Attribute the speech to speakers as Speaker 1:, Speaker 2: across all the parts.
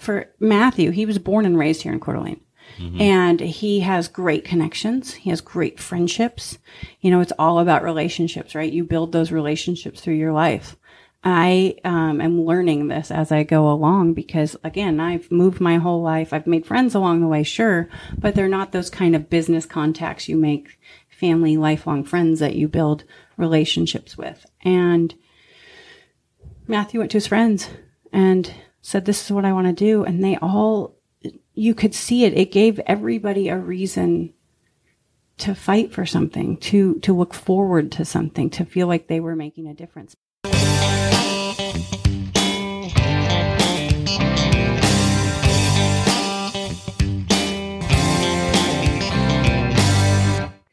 Speaker 1: for Matthew, he was born and raised here in Coeur d'Alene. And he has great connections. He has great friendships. You know, it's all about relationships, right? You build those relationships through your life. I um, am learning this as I go along because, again, I've moved my whole life. I've made friends along the way, sure, but they're not those kind of business contacts you make, family, lifelong friends that you build relationships with. And Matthew went to his friends and said, This is what I want to do. And they all, you could see it. It gave everybody a reason to fight for something, to, to look forward to something, to feel like they were making a difference.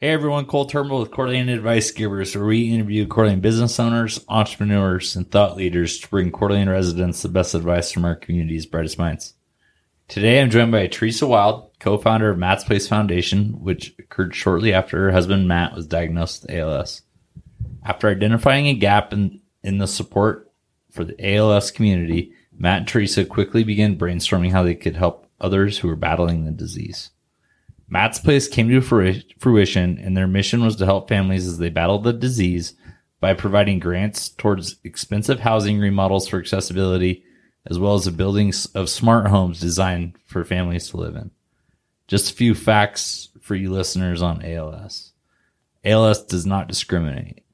Speaker 2: Hey everyone, Cole Turnbull with Coeur Advice Givers, where we interview Coeur business owners, entrepreneurs, and thought leaders to bring Coeur residents the best advice from our community's brightest minds. Today I'm joined by Teresa Wild, co-founder of Matt's Place Foundation, which occurred shortly after her husband Matt was diagnosed with ALS. After identifying a gap in, in the support for the ALS community, Matt and Teresa quickly began brainstorming how they could help others who were battling the disease. Matt's Place came to fruition, and their mission was to help families as they battled the disease by providing grants towards expensive housing remodels for accessibility, as well as the building of smart homes designed for families to live in. Just a few facts for you listeners on ALS. ALS does not discriminate.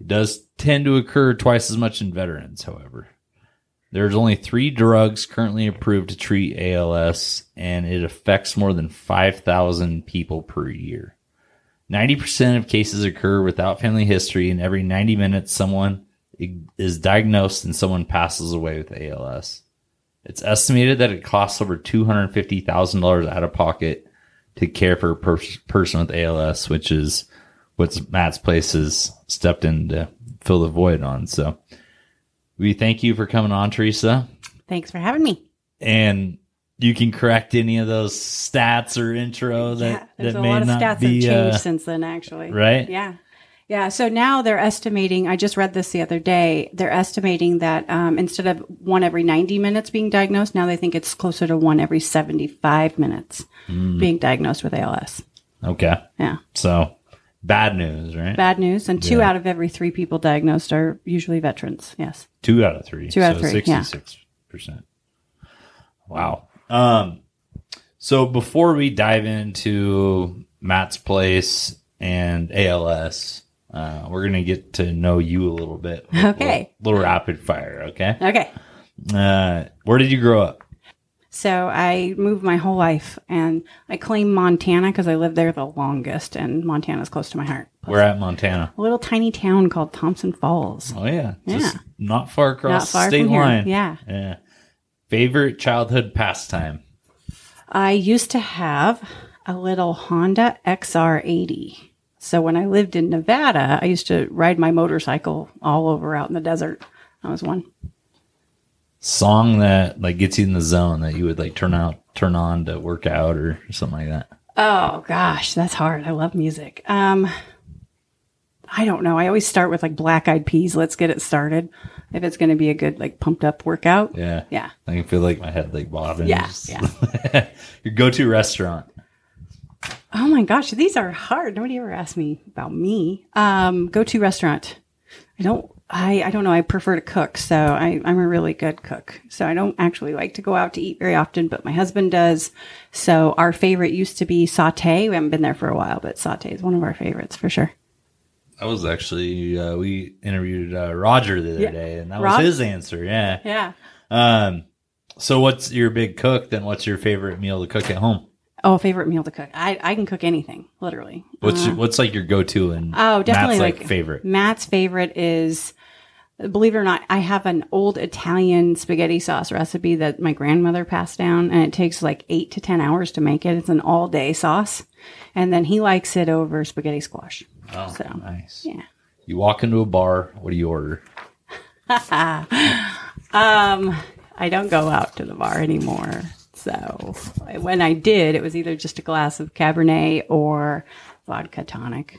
Speaker 2: It does tend to occur twice as much in veterans, however. There's only three drugs currently approved to treat ALS, and it affects more than 5,000 people per year. 90% of cases occur without family history, and every 90 minutes, someone is diagnosed and someone passes away with ALS. It's estimated that it costs over $250,000 out of pocket to care for a per- person with ALS, which is what Matt's Place has stepped in to fill the void on. So, we thank you for coming on, Teresa.
Speaker 1: Thanks for having me.
Speaker 2: And you can correct any of those stats or intro that,
Speaker 1: yeah,
Speaker 2: that
Speaker 1: a
Speaker 2: may
Speaker 1: lot of
Speaker 2: not
Speaker 1: stats
Speaker 2: be
Speaker 1: have changed
Speaker 2: uh,
Speaker 1: since then, actually.
Speaker 2: right?
Speaker 1: Yeah. Yeah. So now they're estimating, I just read this the other day, they're estimating that um, instead of one every 90 minutes being diagnosed, now they think it's closer to one every 75 minutes
Speaker 2: Hmm.
Speaker 1: being diagnosed with ALS.
Speaker 2: Okay.
Speaker 1: Yeah.
Speaker 2: So bad news, right?
Speaker 1: Bad news. And two
Speaker 2: Yeah.
Speaker 1: out of every three people diagnosed are usually veterans. Yes.
Speaker 2: Two out of three.
Speaker 1: Two out of three, yeah.
Speaker 2: 66%. Wow. Um, so before we dive into Matt's place and ALS, uh, we're going to get to know you a little bit.
Speaker 1: Okay.
Speaker 2: Little, little rapid fire. Okay.
Speaker 1: Okay.
Speaker 2: Uh, where did you grow up?
Speaker 1: So I moved my whole life and I claim Montana because I lived there the longest and Montana's close to my heart.
Speaker 2: We're at Montana?
Speaker 1: A little tiny town called Thompson Falls.
Speaker 2: Oh yeah,
Speaker 1: Yeah.
Speaker 2: Just not far across
Speaker 1: Not far
Speaker 2: the state line.
Speaker 1: Yeah.
Speaker 2: yeah. Favorite childhood pastime?
Speaker 1: I used to have a little Honda XR80. So when I lived in Nevada, I used to ride my motorcycle all over out in the desert. That was one.
Speaker 2: Song that like gets you in the zone that you would like turn out, turn on to work out or something like that.
Speaker 1: Oh gosh, that's hard. I love music. Um, I don't know. I always start with like Black Eyed Peas. Let's get it started. If it's going to be a good like pumped up workout.
Speaker 2: Yeah,
Speaker 1: Yeah.
Speaker 2: I can feel like my head like bobbing.
Speaker 1: Yeah,
Speaker 2: Just-
Speaker 1: yeah.
Speaker 2: Your go-to restaurant?
Speaker 1: Oh my gosh, these are hard. Nobody ever asked me about me. Um, go to restaurant. I don't. I, I don't know. I prefer to cook, so I, I'm a really good cook. So I don't actually like to go out to eat very often, but my husband does. So our favorite used to be saute. We haven't been there for a while, but saute is one of our favorites for sure.
Speaker 2: That was actually uh, we interviewed uh, Roger the other
Speaker 1: Yeah.
Speaker 2: day, and that
Speaker 1: Rod?
Speaker 2: was his answer. Yeah.
Speaker 1: Yeah.
Speaker 2: Um. So, what's your big cook? Then, what's your favorite meal to cook at home?
Speaker 1: Oh, favorite meal to cook. I, I can cook anything, literally.
Speaker 2: What's what's like your go-to and
Speaker 1: Oh, definitely
Speaker 2: Matt's, like,
Speaker 1: like
Speaker 2: favorite?
Speaker 1: Matt's favorite is, believe it or not, I have an old Italian spaghetti sauce recipe that my grandmother passed down, and it takes like eight to ten hours to make it. It's an all day sauce, and then he likes it over spaghetti squash.
Speaker 2: Oh,
Speaker 1: So,
Speaker 2: nice.
Speaker 1: Yeah.
Speaker 2: You walk into a bar. What do you order?
Speaker 1: Um, I don't go out to the bar anymore. So when I did, it was either just a glass of Cabernet or vodka tonic.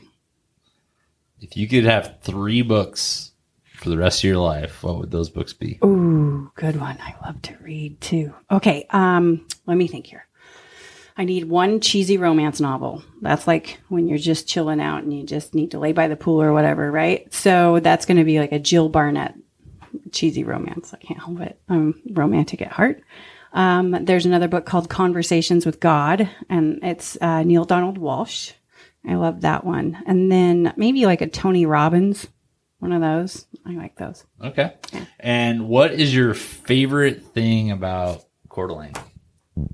Speaker 2: If you could have three books for the rest of your life, what would those books be?
Speaker 1: Ooh, good one. I love to read too. Okay, um, let me think here. I need one cheesy romance novel. That's like when you're just chilling out and you just need to lay by the pool or whatever, right? So that's going to be like a Jill Barnett cheesy romance. I can't help it. I'm romantic at heart. Um, there's another book called Conversations with God, and it's uh, Neale Donald Walsch. I love that one. And then maybe like a Tony Robbins, one of those. I like those.
Speaker 2: Okay. And what is your favorite thing about Coeur d'Alene?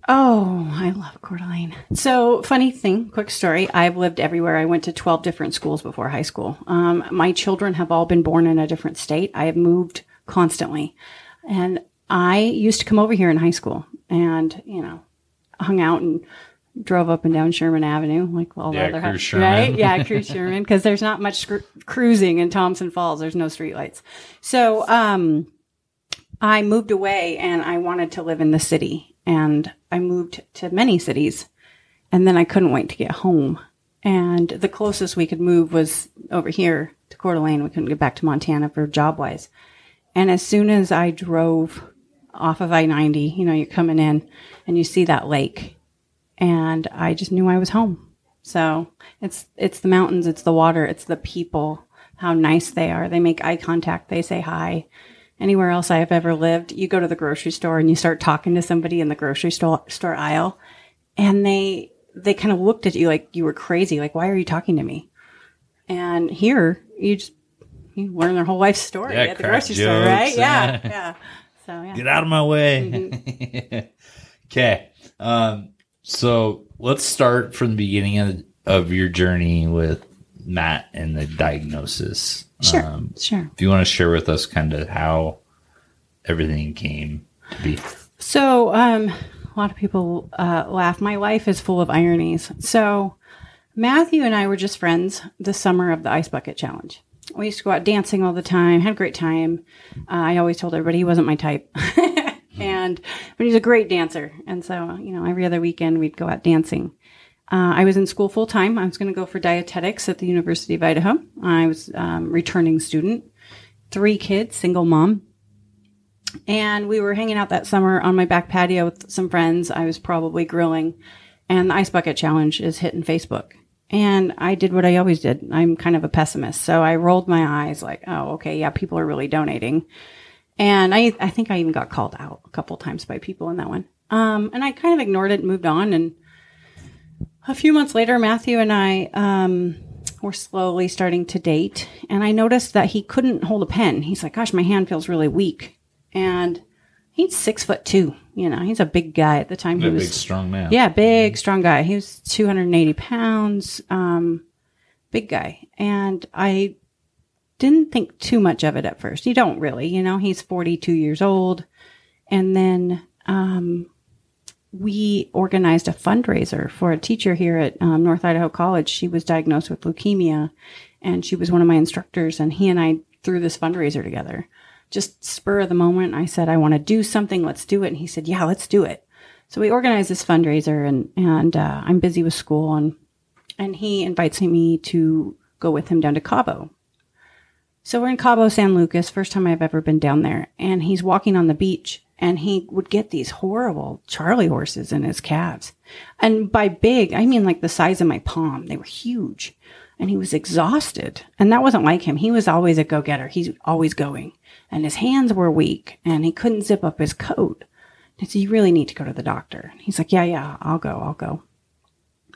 Speaker 1: Oh, I love Coeur d'Alene. So, funny thing, quick story. I've lived everywhere. I went to 12 different schools before high school. Um, my children have all been born in a different state. I have moved constantly. And I used to come over here in high school and, you know, hung out and drove up and down Sherman Avenue, like all
Speaker 2: Yeah,
Speaker 1: the other
Speaker 2: cruise
Speaker 1: houses,
Speaker 2: Sherman.
Speaker 1: right? Yeah, cruise Sherman, because there's not much cru- cruising in Thompson Falls. There's no streetlights. So, um, I moved away and I wanted to live in the city and I moved to many cities and then I couldn't wait to get home. And the closest we could move was over here to Coeur d'Alene. We couldn't get back to Montana for job wise. And as soon as I drove off of I 90, you know, you're coming in and you see that lake and I just knew I was home. So it's, it's the mountains, it's the water, it's the people, how nice they are. They make eye contact. They say hi anywhere else I have ever lived, you go to the grocery store and you start talking to somebody in the grocery store, store aisle and they, they kind of looked at you like you were crazy. Like, why are you talking to me? And here you just, you learn their whole life story
Speaker 2: Yeah,
Speaker 1: at the grocery store, right? Yeah.
Speaker 2: yeah.
Speaker 1: Yeah. So, yeah.
Speaker 2: Get out of my way.
Speaker 1: Mm-hmm.
Speaker 2: okay. Um, so let's start from the beginning of, of your journey with Matt and the diagnosis.
Speaker 1: Sure.
Speaker 2: Um,
Speaker 1: sure.
Speaker 2: if you want to share with us kind of how everything came to be.
Speaker 1: So, um, a lot of people uh, laugh. My life is full of ironies. So, Matthew and I were just friends the summer of the Ice Bucket Challenge. We used to go out dancing all the time, had a great time. Uh, I always told everybody he wasn't my type. and, but he's a great dancer. And so, you know, every other weekend we'd go out dancing. Uh, I was in school full time. I was going to go for dietetics at the University of Idaho. I was um, returning student, three kids, single mom. And we were hanging out that summer on my back patio with some friends. I was probably grilling, and the Ice Bucket Challenge is hitting Facebook. And I did what I always did. I'm kind of a pessimist. So I rolled my eyes like, oh, okay, yeah, people are really donating. And I, I think I even got called out a couple times by people in that one. Um, and I kind of ignored it and moved on. And a few months later, Matthew and I um, were slowly starting to date, and I noticed that he couldn't hold a pen. He's like, "Gosh, my hand feels really weak," and he's six foot two. You know, he's a big guy at the time.
Speaker 2: He a
Speaker 1: he
Speaker 2: big,
Speaker 1: was
Speaker 2: strong man.
Speaker 1: yeah, big, strong guy. He was 280 pounds, um, big guy. And I didn't think too much of it at first. You don't really, you know, he's 42 years old. And then, um, we organized a fundraiser for a teacher here at um, North Idaho College. She was diagnosed with leukemia and she was one of my instructors. And he and I threw this fundraiser together. Just spur of the moment, I said, I want to do something. Let's do it. And he said, Yeah, let's do it. So we organized this fundraiser and, and, uh, I'm busy with school and, and he invites me to go with him down to Cabo. So we're in Cabo San Lucas, first time I've ever been down there. And he's walking on the beach and he would get these horrible Charlie horses in his calves. And by big, I mean like the size of my palm. They were huge. And he was exhausted. And that wasn't like him. He was always a go getter. He's always going. And his hands were weak and he couldn't zip up his coat. I said, You really need to go to the doctor. He's like, Yeah, yeah, I'll go, I'll go.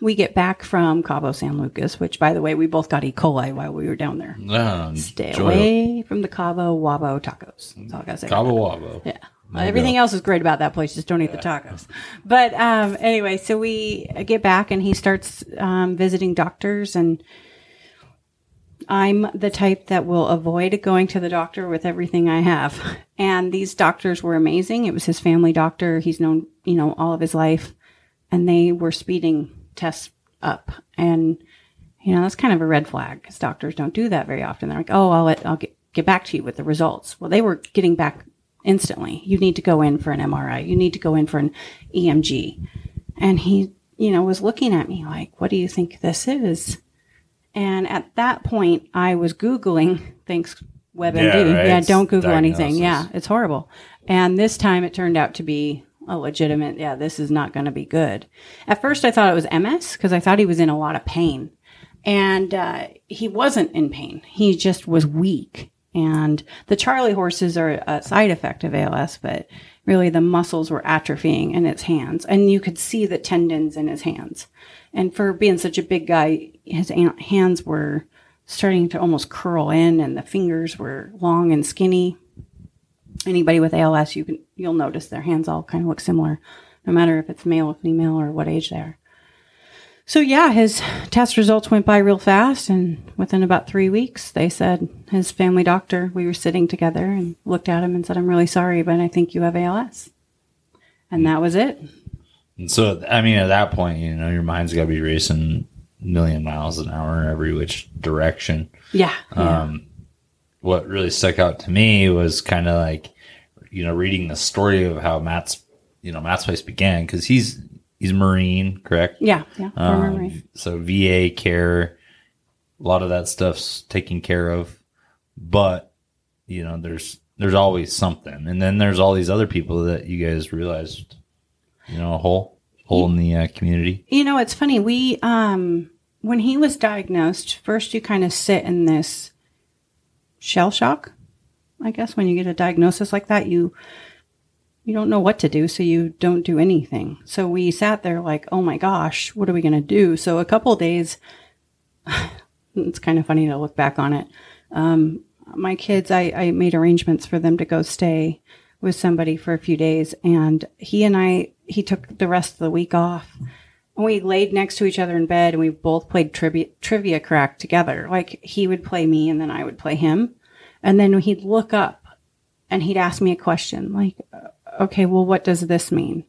Speaker 1: We get back from Cabo San Lucas, which by the way, we both got E. coli while we were down there.
Speaker 2: Um,
Speaker 1: Stay away from the Cabo Wabo tacos. That's all I gotta say.
Speaker 2: Cabo Wabo.
Speaker 1: Yeah.
Speaker 2: There
Speaker 1: Everything else is great about that place. Just don't eat the tacos. But um, anyway, so we get back and he starts um, visiting doctors, and I'm the type that will avoid going to the doctor with everything I have. And these doctors were amazing. It was his family doctor. He's known, you know, all of his life, and they were speeding tests up. And you know, that's kind of a red flag because doctors don't do that very often. They're like, "Oh, I'll let, I'll get get back to you with the results." Well, they were getting back instantly. You need to go in for an MRI. You need to go in for an EMG. And he, you know, was looking at me like, "What do you think this is?" And at that point, I was googling. Thanks, WebMD.
Speaker 2: Yeah, right.
Speaker 1: Yeah, don't Google anything. Yeah, it's horrible. And this time it turned out to be a legitimate, yeah, this is not going to be good. At first I thought it was MS because I thought he was in a lot of pain. And uh, he wasn't in pain, he just was weak. And the Charlie horses are a side effect of ALS, but really the muscles were atrophying in his hands. And you could see the tendons in his hands. And for being such a big guy, his hands were starting to almost curl in and the fingers were long and skinny. Anybody with ALS, you can, you'll notice their hands all kind of look similar, no matter if it's male or female or what age they are. So yeah, his test results went by real fast, and within about three weeks, they said his family doctor. We were sitting together and looked at him and said, "I'm really sorry, but I think you have ALS," and that was it.
Speaker 2: And so, I mean, at that point, you know, your mind's got to be racing a million miles an hour every which direction.
Speaker 1: Yeah, yeah.
Speaker 2: Um, what really stuck out to me was kind of like, you know, reading the story of how Matt's, you know, Matt's place began because he's he's Marine, correct?
Speaker 1: yeah, yeah.
Speaker 2: Um,
Speaker 1: Marine.
Speaker 2: so VA care, a lot of that stuff's taken care of, but you know, there's there's always something, and then there's all these other people that you guys realized, you know, a hole hole in the uh, community.
Speaker 1: You know, it's funny. We, um, when he was diagnosed, first you kind of sit in this shell shock. I guess when you get a diagnosis like that, you you don't know what to do, so you don't do anything. So we sat there like, oh my gosh, what are we going to do? So a couple days, it's kind of funny to look back on it. Um, my kids, I, I made arrangements for them to go stay with somebody for a few days, and he and I, he took the rest of the week off. And we laid next to each other in bed, and we both played trivia trivia crack together. Like he would play me, and then I would play him, and then he'd look up, and he'd ask me a question like, "Okay, well, what does this mean?"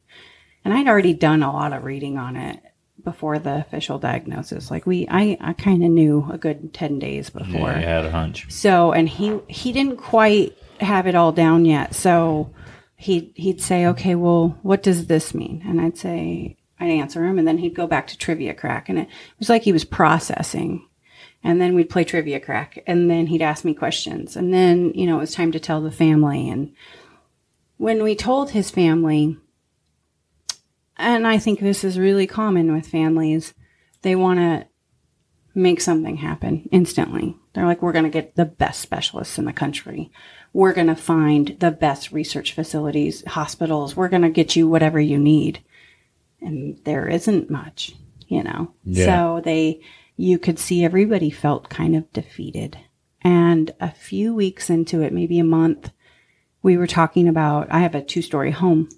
Speaker 1: And I'd already done a lot of reading on it before the official diagnosis. Like we, I, I kind of knew a good ten days before.
Speaker 2: Yeah, I had a hunch.
Speaker 1: So, and he he didn't quite have it all down yet. So he he'd say, "Okay, well, what does this mean?" And I'd say, I'd answer him, and then he'd go back to trivia crack, and it was like he was processing. And then we'd play trivia crack, and then he'd ask me questions, and then you know it was time to tell the family. And when we told his family, and I think this is really common with families, they want to make something happen instantly. They're like, we're going to get the best specialists in the country. We're going to find the best research facilities, hospitals. We're going to get you whatever you need. And there isn't much, you know?
Speaker 2: Yeah.
Speaker 1: So they, you could see everybody felt kind of defeated. And a few weeks into it, maybe a month, we were talking about, I have a two story home.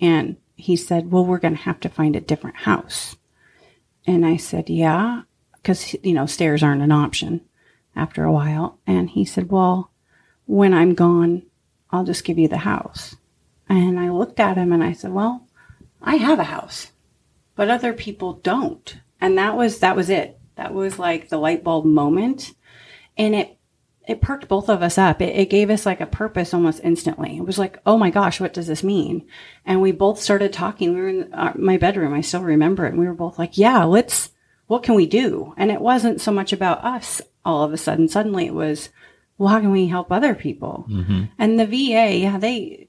Speaker 1: And he said, well, we're going to have to find a different house. And I said, yeah, because, you know, stairs aren't an option after a while. And he said, well, when I'm gone, I'll just give you the house. And I looked at him and I said, well, I have a house, but other people don't. And that was, that was it. That was like the light bulb moment. And it, it perked both of us up. It, it gave us like a purpose almost instantly. It was like, oh my gosh, what does this mean? And we both started talking. We were in uh, my bedroom. I still remember it. And we were both like, yeah, let's, what can we do? And it wasn't so much about us all of a sudden. Suddenly it was, well, how can we help other people? And the VA, yeah, they,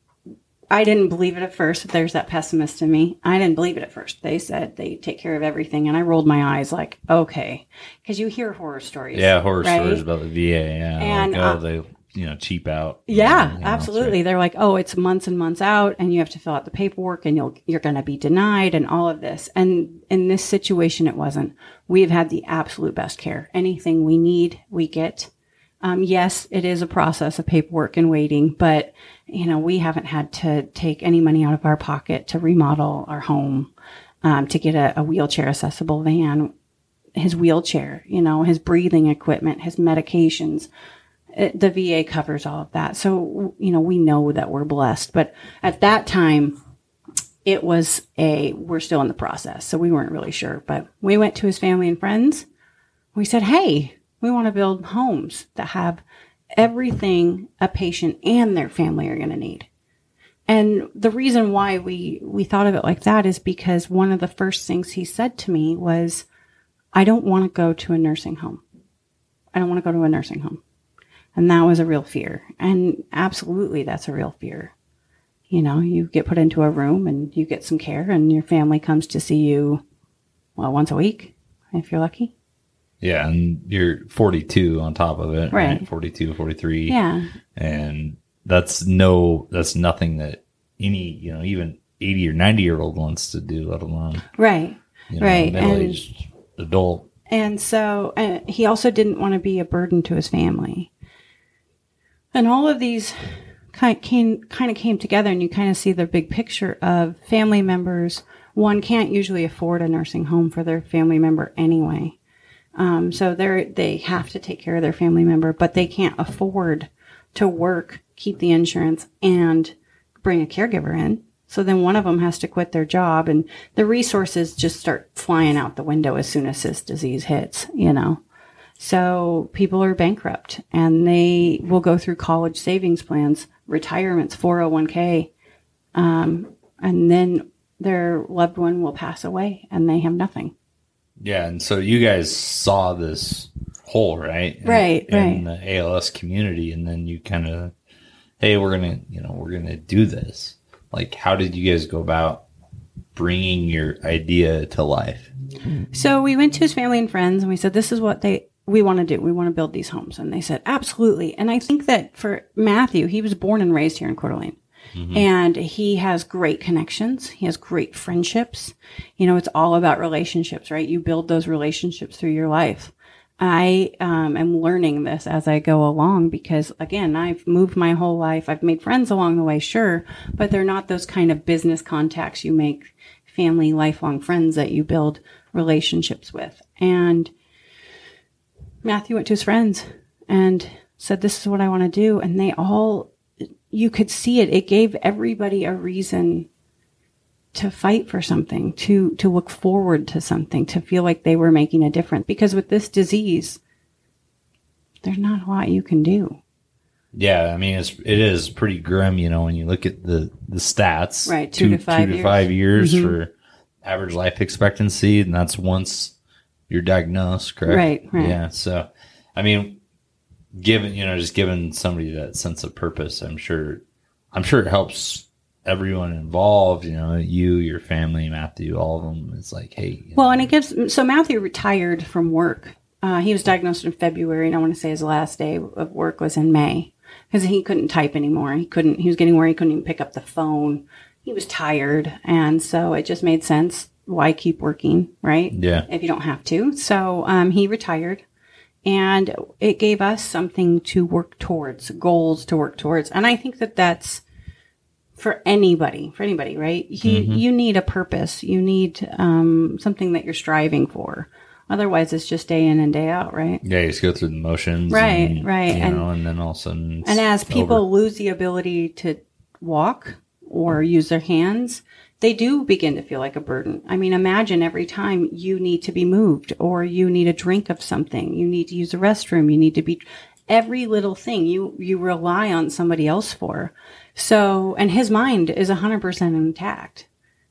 Speaker 1: I didn't believe it at first. There's that pessimist in me. I didn't believe it at first. They said they take care of everything. And I rolled my eyes like, okay. Cause you hear horror stories.
Speaker 2: Yeah, horror
Speaker 1: right?
Speaker 2: stories about the VA. Yeah,
Speaker 1: And,
Speaker 2: like, oh,
Speaker 1: uh,
Speaker 2: they you know cheap out.
Speaker 1: Yeah,
Speaker 2: You know,
Speaker 1: absolutely.
Speaker 2: it's
Speaker 1: They're like, oh, it's months and months out, and you have to fill out the paperwork, and you'll you're going to be denied, and all of this. And in this situation, it wasn't. We've had the absolute best care. Anything we need, we get. Um, yes, it is a process of paperwork and waiting, but you know we haven't had to take any money out of our pocket to remodel our home, um, to get a, a wheelchair accessible van. His wheelchair, you know, his breathing equipment, his medications, it- the VA covers all of that. So, you know, we know that we're blessed. But at that time, it was a, we're still in the process. So we weren't really sure. But we went to his family and friends. We said, hey, we want to build homes that have everything a patient and their family are going to need. And the reason why we, we thought of it like that is because one of the first things he said to me was, I don't want to go to a nursing home. I don't want to go to a nursing home And that was a real fear. And absolutely, that's a real fear. You know, you get put into a room and you get some care, and your family comes to see you, well, once a week, if you're lucky.
Speaker 2: Yeah, and you're 42 on top of it, right?
Speaker 1: Right.
Speaker 2: 42, 43.
Speaker 1: Yeah.
Speaker 2: And that's no, that's nothing that any, you know, even 80 or 90 year old wants to do, let alone,
Speaker 1: Right.
Speaker 2: you know,
Speaker 1: Right,
Speaker 2: middle
Speaker 1: and-
Speaker 2: aged adult.
Speaker 1: And so uh, he also didn't want to be a burden to his family. And all of these kind came, kind of came together, and you kind of see the big picture of family members. One can't usually afford a nursing home for their family member anyway. Um, so they're, they have to take care of their family member, but they can't afford to work, keep the insurance, and bring a caregiver in. So then one of them has to quit their job, and the resources just start flying out the window as soon as this disease hits, you know. So people are bankrupt and they will go through college savings plans, retirements, 401k, um, and then their loved one will pass away and they have nothing.
Speaker 2: Yeah. And so you guys saw this hole, right? In-
Speaker 1: Right,
Speaker 2: In the ALS community. And then you kind of, hey, we're going to, you know, we're going to do this. Like, how did you guys go about bringing your idea to life?
Speaker 1: So we went to his family and friends and we said, this is what they, we want to do. We want to build these homes. And they said, absolutely. And I think that for Matthew, he was born and raised here in Coeur d'Alene. And he has great connections. He has great friendships. You know, it's all about relationships, right? You build those relationships through your life. I um, am learning this as I go along because, again, I've moved my whole life. I've made friends along the way, sure, but they're not those kind of business contacts you make, family, lifelong friends that you build relationships with. And Matthew went to his friends and said, This is what I want to do. And they all, you could see it. It gave everybody a reason to fight for something, to, to look forward to something, to feel like they were making a difference. Because with this disease, there's not a lot you can do.
Speaker 2: Yeah, I mean it's it is pretty grim, you know, when you look at the the stats.
Speaker 1: Right, two to five
Speaker 2: two to
Speaker 1: years.
Speaker 2: five years
Speaker 1: Mhm.
Speaker 2: for average life expectancy, and that's once you're diagnosed, correct?
Speaker 1: Right, right.
Speaker 2: Yeah. So, I mean, given you know, just giving somebody that sense of purpose, I'm sure, I'm sure it helps everyone involved. You know, you, your family, Matthew, all of them. It's like, hey,
Speaker 1: Well,
Speaker 2: know,
Speaker 1: and it gives, so Matthew retired from work. Uh, he was diagnosed in February, and I want to say his last day of work was in May because he couldn't type anymore. He couldn't, he was getting where he couldn't even pick up the phone. He was tired. And so it just made sense. Why keep working, right?
Speaker 2: yeah,
Speaker 1: If you don't have to. So um, he retired. And it gave us something to work towards, goals to work towards. And I think that that's for anybody, for anybody, right? You, you need a purpose. You need um, something that you're striving for. Otherwise, it's just day in and day out, right?
Speaker 2: yeah. You just go through the motions,
Speaker 1: Right,
Speaker 2: and,
Speaker 1: right,
Speaker 2: You
Speaker 1: and-
Speaker 2: know, and then all of a sudden,
Speaker 1: And as people
Speaker 2: over.
Speaker 1: lose the ability to walk or use their hands, they do begin to feel like a burden. I mean, imagine every time you need to be moved or you need a drink of something, you need to use a restroom, you need to be every little thing you you rely on somebody else for. So, and his mind is 100% intact.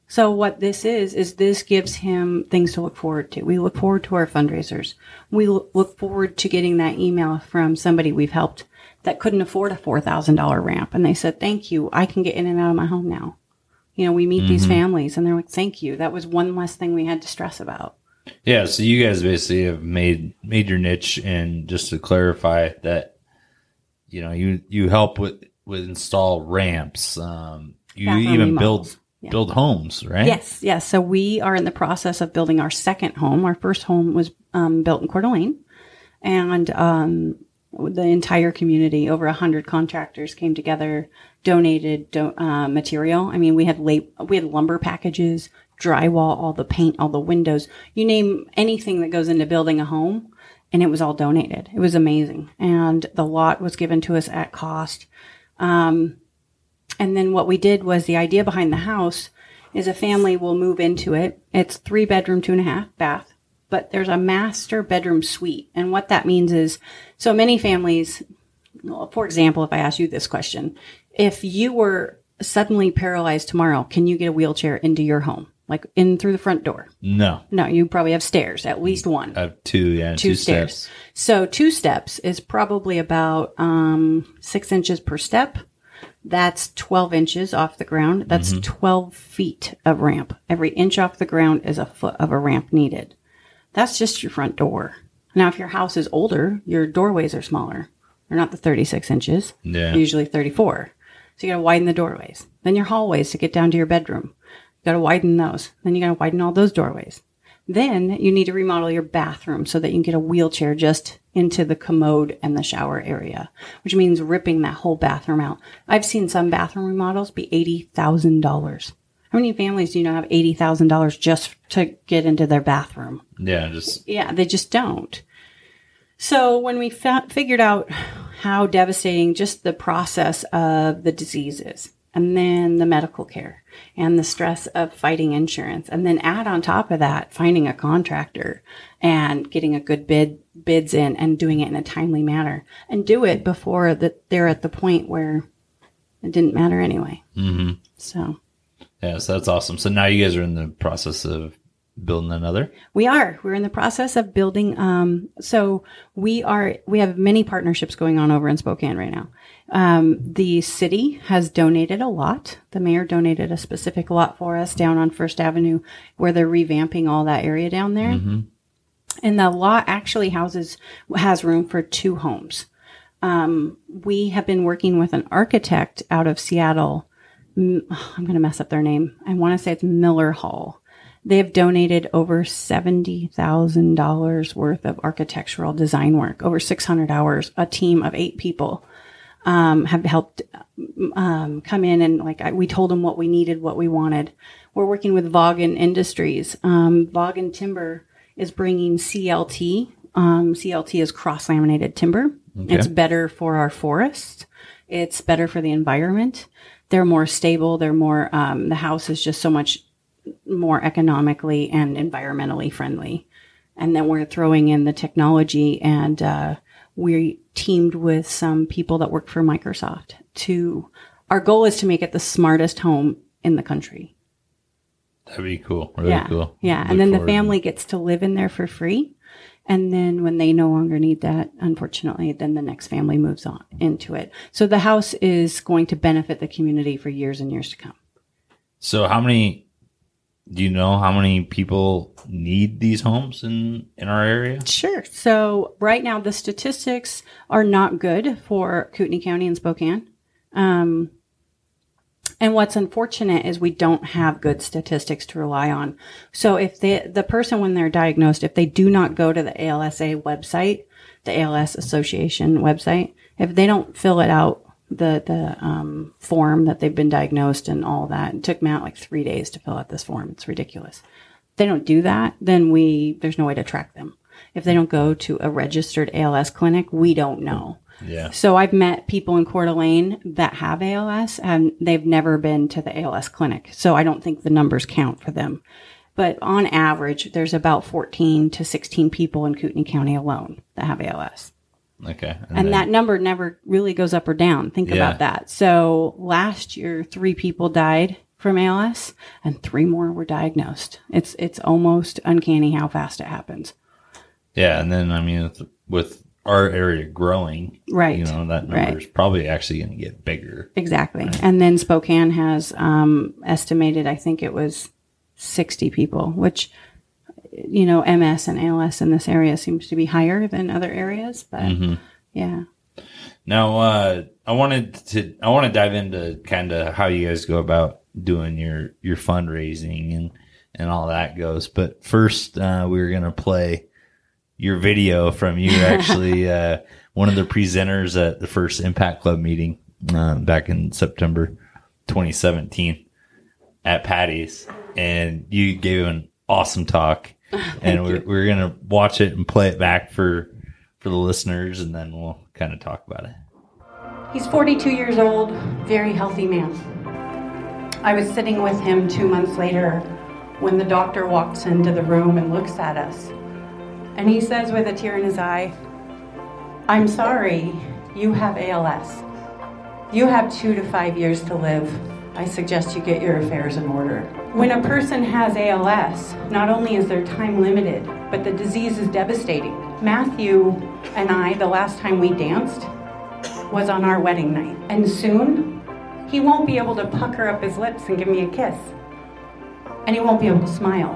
Speaker 1: So what this is, is this gives him things to look forward to. We look forward to our fundraisers. We look forward to getting that email from somebody we've helped that couldn't afford a $4,000 ramp. And they said, thank you. I can get in and out of my home now. You know, we meet these families and they're like, thank you. That was one less thing we had to stress about.
Speaker 2: Yeah, so you guys basically have made made your niche, and just to clarify that, you know, you you help with with install ramps. Um, you
Speaker 1: Bathroom
Speaker 2: even
Speaker 1: remodels.
Speaker 2: build
Speaker 1: Yeah.
Speaker 2: build homes, right?
Speaker 1: Yes, yes. So we are in the process of building our second home. Our first home was um, built in Coeur d'Alene, and um, the entire community, over a hundred contractors, came together, donated do- uh, material. I mean, we had la- we had lumber packages, drywall, all the paint, all the windows. You name anything that goes into building a home, and it was all donated. It was amazing, and the lot was given to us at cost. Um, and then what we did was the idea behind the house is a family will move into it. It's three bedroom, two and a half bath, but there's a master bedroom suite. And what that means is so many families, well, for example, if I ask you this question, if you were suddenly paralyzed tomorrow, can you get a wheelchair into your home? like in through the front door.
Speaker 2: No,
Speaker 1: No, you probably have stairs, at least one.
Speaker 2: I have two. Yeah,
Speaker 1: two,
Speaker 2: two,
Speaker 1: stairs.
Speaker 2: steps.
Speaker 1: So two steps is probably about um, six inches per step. That's 12 inches off the ground. That's 12 feet of ramp. Every inch off the ground is a foot of a ramp needed. That's just your front door. Now, if your house is older, your doorways are smaller. They're not the 36 inches.
Speaker 2: Yeah.
Speaker 1: Usually 34. So you got to widen the doorways. Then your hallways to get down to your bedroom. You got to widen those. Then you got to widen all those doorways. Then you need to remodel your bathroom so that you can get a wheelchair just into the commode and the shower area, which means ripping that whole bathroom out. I've seen some bathroom remodels be $80,000. How many families do you know have $80,000 just to get into their bathroom?
Speaker 2: Yeah, just
Speaker 1: Yeah, they just don't. So when we fa- figured out how devastating just the process of the disease is, and then the medical care and the stress of fighting insurance, and then add on top of that finding a contractor and getting a good bid bids in and doing it in a timely manner, and do it before that they're at the point where it didn't matter anyway. Mm-hmm. So
Speaker 2: yeah. So that's awesome. So now you guys are in the process of building another.
Speaker 1: We are. We're in the process of building. Um, so we are. We have many partnerships going on over in Spokane right now. Um, the city has donated a lot. The mayor donated a specific lot for us down on First Avenue, where they're revamping all that area down there. And the lot actually houses has room for two homes. Um, we have been working with an architect out of Seattle. I'm going to mess up their name. I want to say it's Miller Hull. They have donated over $70,000 worth of architectural design work, over 600 hours. A team of eight people um, have helped um, come in and like I, we told them what we needed, what we wanted. We're working with Vaagen Industries. Um, Vaagen Timber is bringing CLT. Um, CLT is cross laminated timber. It's better for our forests. It's better for the environment. They're more stable. They're more. Um, the house is just so much more economically and environmentally friendly. And then we're throwing in the technology and uh, we teamed with some people that work for Microsoft to our goal is to make it the smartest home in the country.
Speaker 2: That'd be cool. Really
Speaker 1: yeah.
Speaker 2: cool.
Speaker 1: Yeah.
Speaker 2: Look
Speaker 1: and then the
Speaker 2: forward to-
Speaker 1: family gets to live in there for free. And then when they no longer need that, unfortunately, then the next family moves on into it. So the house is going to benefit the community for years and years to come.
Speaker 2: So how many? Do you know how many people need these homes in in our area?
Speaker 1: Sure. So right now the statistics are not good for Kootenai County and Spokane. Um, and what's unfortunate is we don't have good statistics to rely on. So if they, the person when they're diagnosed, if they do not go to the ALSA website, the ALS Association website, if they don't fill it out, the the um, form that they've been diagnosed and all that, it took out like three days to fill out this form. It's ridiculous. If they don't do that, then we there's no way to track them. If they don't go to a registered ALS clinic, we don't know.
Speaker 2: Yeah.
Speaker 1: So I've met people in Coeur d'Alene that have ALS and they've never been to the ALS clinic. So I don't think the numbers count for them. But on average, there's about 14 to 16 people in Kootenai County alone that have ALS.
Speaker 2: Okay.
Speaker 1: And
Speaker 2: then-
Speaker 1: that number never really goes up or down. Think
Speaker 2: Yeah.
Speaker 1: about that. So last year, three people died from ALS and three more were diagnosed. It's, it's almost uncanny how fast it happens.
Speaker 2: Yeah, and then I mean, with our area growing,
Speaker 1: Right.
Speaker 2: You know that number
Speaker 1: Right.
Speaker 2: is probably actually going to get bigger.
Speaker 1: Exactly. And then Spokane has um, estimated, I think it was 60 people, which, you know, MS and ALS in this area seems to be higher than other areas. But yeah.
Speaker 2: Now, uh, I wanted to I want to dive into kind of how you guys go about doing your your fundraising and and all that goes. But first, uh, we were going to play your video from you actually uh, one of the presenters at the first Impact Club meeting uh, back in September 2017 at Patty's, and you gave an awesome talk, and we're we're gonna watch it and play it back for for the listeners, and then we'll kind of talk about it.
Speaker 1: He's 42 years old, very healthy man. I was sitting with him two months later when the doctor walks into the room and looks at us. And he says with a tear in his eye, I'm sorry, you have ALS. You have two to five years to live. I suggest you get your affairs in order. When a person has ALS, not only is their time limited, but the disease is devastating. Matthew and I, the last time we danced, was on our wedding night. And soon, he won't be able to pucker up his lips and give me a kiss. And he won't be able to smile.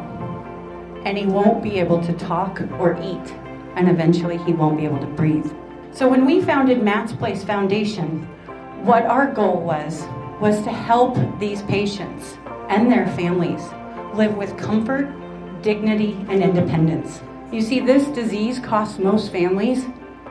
Speaker 1: And he won't be able to talk or eat. And eventually, he won't be able to breathe. So when we founded Matt's Place Foundation, what our goal was was to help these patients and their families live with comfort, dignity, and independence. You see, this disease costs most families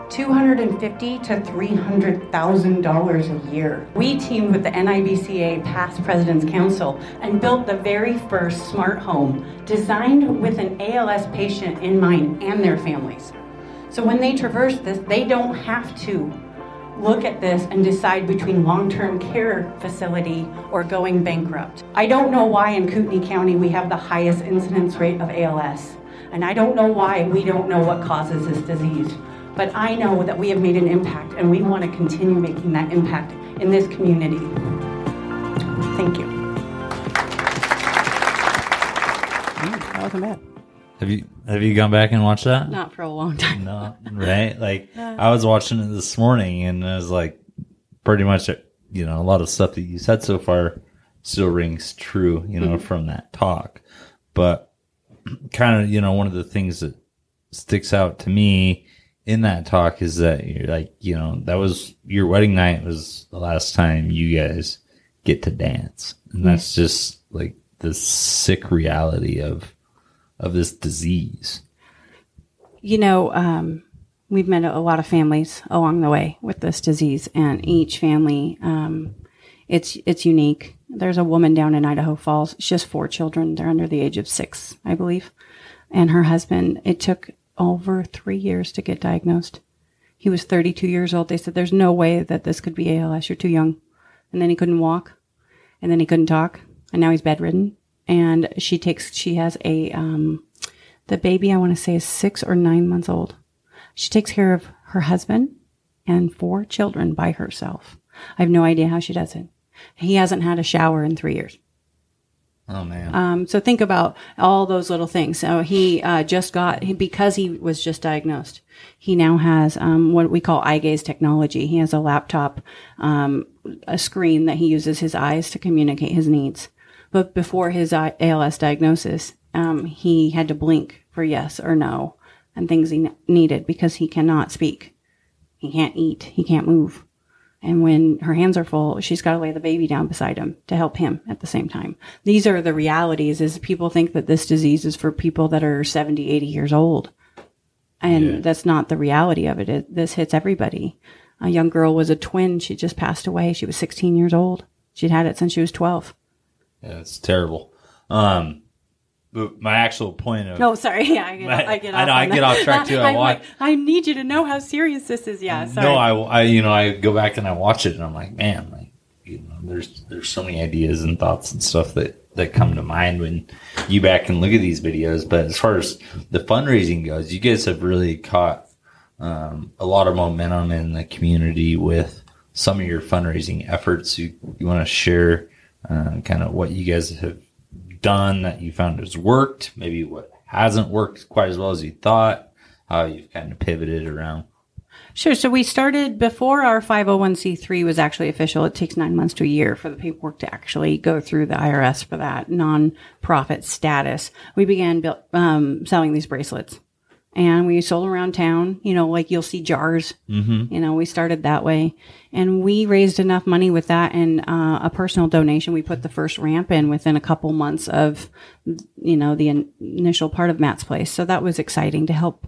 Speaker 1: 250 to $300,000 a year. We teamed with the NIBCA Past President's Council and built the very first smart home designed with an ALS patient in mind and their families. So when they traverse this, they don't have to look at this and decide between long-term care facility or going bankrupt. I don't know why in Kootenai County we have the highest incidence rate of ALS. And I don't know why we don't know what causes this disease. But I know that we have made an impact and we want to continue making that impact in this community. Thank you.
Speaker 2: That wasn't bad. Have you have you gone back and watched that?
Speaker 1: Not for a long time.
Speaker 2: No, right? Like I was watching it this morning, and I was like, pretty much, you know, a lot of stuff that you said so far still rings true, you know, mm-hmm. from that talk. But kind of, you know, one of the things that sticks out to me in that talk is that you're like, you know, that was your wedding night was the last time you guys get to dance, and that's just like the sick reality of of this disease?
Speaker 1: You know, um, we've met a lot of families along the way with this disease, and each family, um, it's it's unique. There's a woman down in Idaho Falls. She has four children. They're under the age of six, I believe, and her husband. It took over three years to get diagnosed. He was 32 years old. They said, "There's no way that this could be ALS. You're too young." And then he couldn't walk, and then he couldn't talk, and now he's bedridden and she takes she has a um, the baby I want to say is six or nine months old. She takes care of her husband and four children by herself. I have no idea how she does it. He hasn't had a shower in three years.
Speaker 2: Oh man.
Speaker 1: Um, so think about all those little things. So he uh, just got because he was just diagnosed. He now has um, what we call eye gaze technology. He has a laptop, um, a screen that he uses his eyes to communicate his needs. But before his ALS diagnosis, um, he had to blink for yes or no and things he needed because he cannot speak. He can't eat. He can't move. And when her hands are full, she's got to lay the baby down beside him to help him at the same time. These are the realities is people think that this disease is for people that are 70, 80 years old. And yeah. that's not the reality of it. it. This hits everybody. A young girl was a twin. She just passed away. She was 16 years old. She'd had it since she was 12.
Speaker 2: Yeah, it's terrible. Um, but my actual point of
Speaker 1: no, sorry yeah I get, my, I, get
Speaker 2: I know I get off track too. I,
Speaker 1: I watch. I need you to know how serious this is. Yeah, sorry.
Speaker 2: No, I, I you know I go back and I watch it and I'm like man like you know there's there's so many ideas and thoughts and stuff that that come to mind when you back and look at these videos. But as far as the fundraising goes, you guys have really caught um, a lot of momentum in the community with some of your fundraising efforts. You you want to share uh, kind of what you guys have done that you found has worked, maybe what hasn't worked quite as well as you thought, how you've kind of pivoted around.
Speaker 1: Sure. So we started before our 501c3 was actually official. It takes nine months to a year for the paperwork to actually go through the IRS for that nonprofit status. We began um, selling these bracelets and we sold around town. You know, like you'll see jars. Mm-hmm. You know, we started that way, and we raised enough money with that and uh, a personal donation. We put the first ramp in within a couple months of, you know, the in- initial part of Matt's place. So that was exciting to help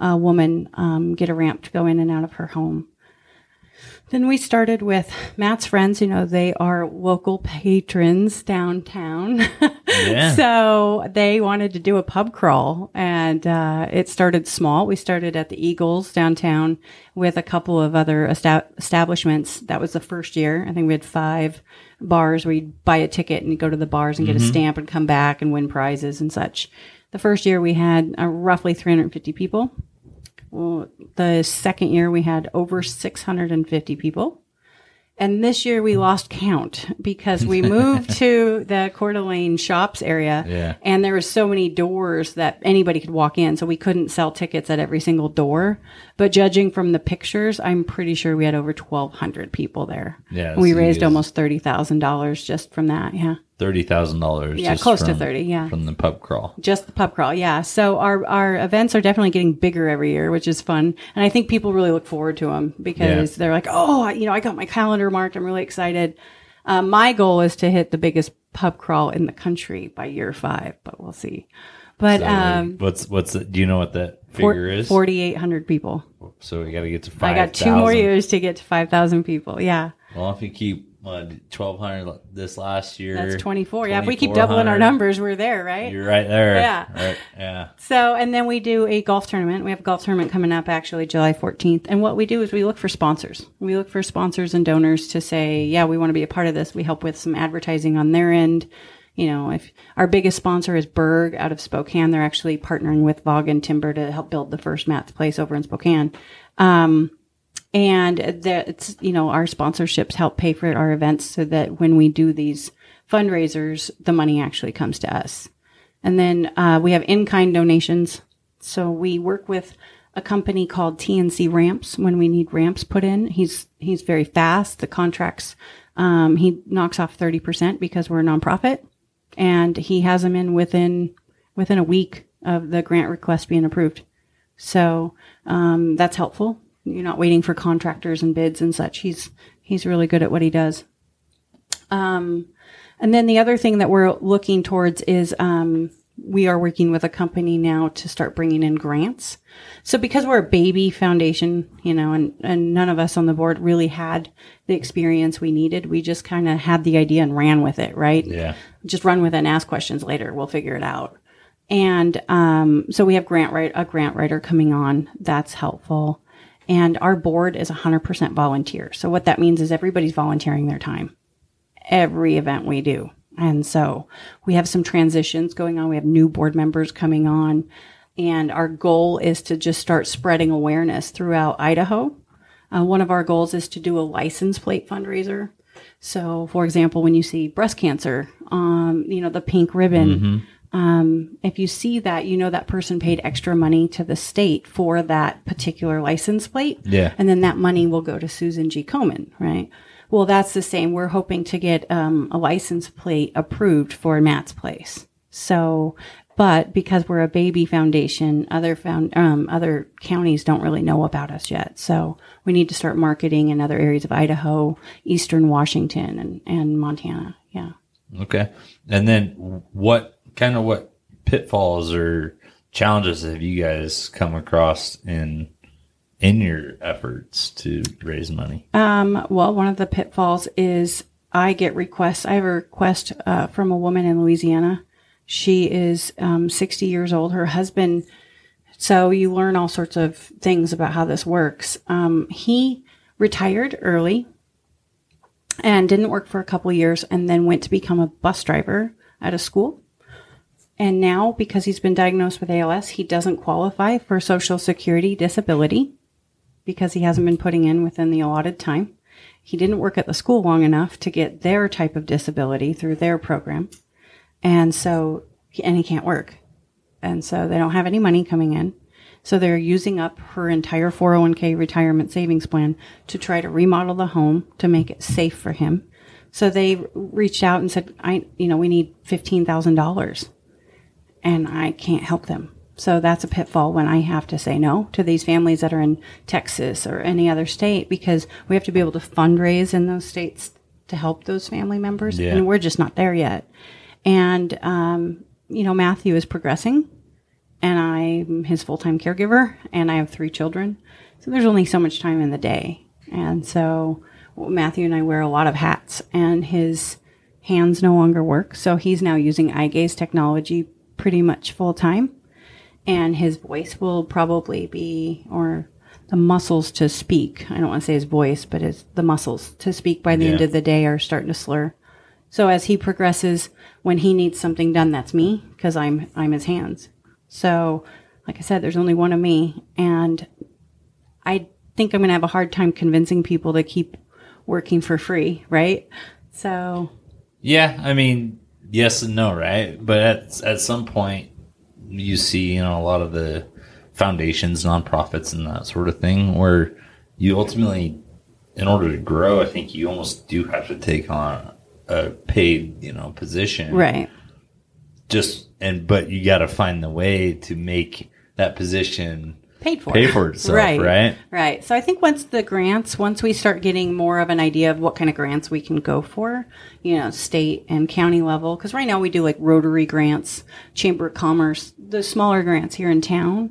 Speaker 1: a woman um, get a ramp to go in and out of her home. Then we started with Matt's friends. You know, they are local patrons downtown. Yeah. so they wanted to do a pub crawl and, uh, it started small. We started at the Eagles downtown with a couple of other establishments. That was the first year. I think we had five bars where you'd buy a ticket and go to the bars and get mm-hmm. a stamp and come back and win prizes and such. The first year we had uh, roughly 350 people. Well, the second year we had over 650 people. And this year we lost count because we moved to the Coeur d'Alene shops area.
Speaker 2: Yeah.
Speaker 1: And there were so many doors that anybody could walk in. So we couldn't sell tickets at every single door. But judging from the pictures, I'm pretty sure we had over 1,200 people there.
Speaker 2: Yeah,
Speaker 1: And we
Speaker 2: so
Speaker 1: raised almost $30,000 just from that. Yeah.
Speaker 2: Thirty thousand dollars.
Speaker 1: Yeah, close to 30, yeah.
Speaker 2: from the pub crawl.
Speaker 1: Just the pub crawl, yeah. So our our events are definitely getting bigger every year, which is fun, and I think people really look forward to them because
Speaker 2: Yeah.
Speaker 1: they're like, oh, you know, I got my calendar marked. I'm really excited. Um, my goal is to hit the biggest pub crawl in the country by year five, but we'll see. But um,
Speaker 2: what's what's the, do you know what that
Speaker 1: four-
Speaker 2: figure is?
Speaker 1: 4,800 people.
Speaker 2: So we got to get to five.
Speaker 1: I got two more years to get to 5,000 people. Yeah.
Speaker 2: Well, if you keep what twelve hundred this last year,
Speaker 1: That's 24. Yeah. If we keep doubling our numbers, we're there, right?
Speaker 2: You're right there.
Speaker 1: Yeah.
Speaker 2: Right. Yeah.
Speaker 1: So, and then we do a golf tournament. We have a golf tournament coming up actually July 14th. And what we do is we look for sponsors. We look for sponsors and donors to say, yeah, we want to be a part of this. We help with some advertising on their end. You know, if our biggest sponsor is Berg out of Spokane, they're actually partnering with Vaagen Timber to help build the first Matt's place over in Spokane. Um, and that's you know our sponsorships help pay for our events so that when we do these fundraisers the money actually comes to us. And then uh, we have in-kind donations. So we work with a company called tnc ramps. When we need ramps put in he's he's very fast. The contracts um, he knocks off 30% because we're a nonprofit and he has them in within within a week of the grant request being approved so um, that's helpful. You're not waiting for contractors and bids and such. He's he's really good at what he does. Um, and then the other thing that we're looking towards is um, we are working with a company now to start bringing in grants. So because we're a baby foundation, you know, and, and none of us on the board really had the experience we needed, we just kind of had the idea and ran with it, right?
Speaker 2: Yeah.
Speaker 1: just run with it and ask questions later. We'll figure it out. And um, so we have grant write, a grant writer coming on. That's helpful. And our board is 100% volunteer. So what that means is everybody's volunteering their time. Every event we do. And so we have some transitions going on. We have new board members coming on. And our goal is to just start spreading awareness throughout Idaho. Uh, one of our goals is to do a license plate fundraiser. So, for example, when you see breast cancer, um, you know, the pink ribbon, um, if you see that, you know that person paid extra money to the state for that particular license plate.
Speaker 2: Yeah.
Speaker 1: And then that money will go to Susan G. Komen, right? Well, that's the same. We're hoping to get um, a license plate approved for Matt's place. So, but because we're a baby foundation, other found um, other counties don't really know about us yet. So we need to start marketing in other areas of Idaho, Eastern Washington, and and Montana. Yeah.
Speaker 2: Okay. And then what kind of what pitfalls or challenges have you guys come across in in your efforts to raise money?
Speaker 1: Um, well, one of the pitfalls is I get requests. I have a request uh, from a woman in Louisiana. She is um, 60 years old. Her husband, so you learn all sorts of things about how this works. Um, he retired early and didn't work for a couple years and then went to become a bus driver at a school. And now, because he's been diagnosed with ALS, he doesn't qualify for Social Security disability because he hasn't been putting in within the allotted time. He didn't work at the school long enough to get their type of disability through their program. And so, and he can't work. And so they don't have any money coming in. So they're using up her entire 401k retirement savings plan to try to remodel the home to make it safe for him. So they reached out and said, I, you know, we need $15,000 and I can't help them. So that's a pitfall when I have to say no to these families that are in Texas or any other state because we have to be able to fundraise in those states to help those family members.
Speaker 2: Yeah.
Speaker 1: And we're just not there yet. And, um, you know, Matthew is progressing and I'm his full time caregiver and I have three children. So there's only so much time in the day. And so Matthew and I wear a lot of hats and his hands no longer work. So he's now using eye gaze technology pretty much full time. And his voice will probably be, or the muscles to speak. I don't want to say his voice, but his, the muscles to speak by the end of the day are starting to slur. So as he progresses, when he needs something done, that's me because I'm I'm his hands. So, like I said, there's only one of me, and I think I'm going to have a hard time convincing people to keep working for free, right? So
Speaker 2: Yeah, I mean, yes and no, right? But at at some point, you see, you know, a lot of the foundations, nonprofits, and that sort of thing, where you ultimately, in order to grow, I think you almost do have to take on a paid, you know, position,
Speaker 1: right.
Speaker 2: Just and but you got to find the way to make that position
Speaker 1: paid for.
Speaker 2: pay for itself,
Speaker 1: right.
Speaker 2: right?
Speaker 1: Right. So I think once the grants, once we start getting more of an idea of what kind of grants we can go for, you know, state and county level, because right now we do like Rotary grants, Chamber of Commerce, the smaller grants here in town.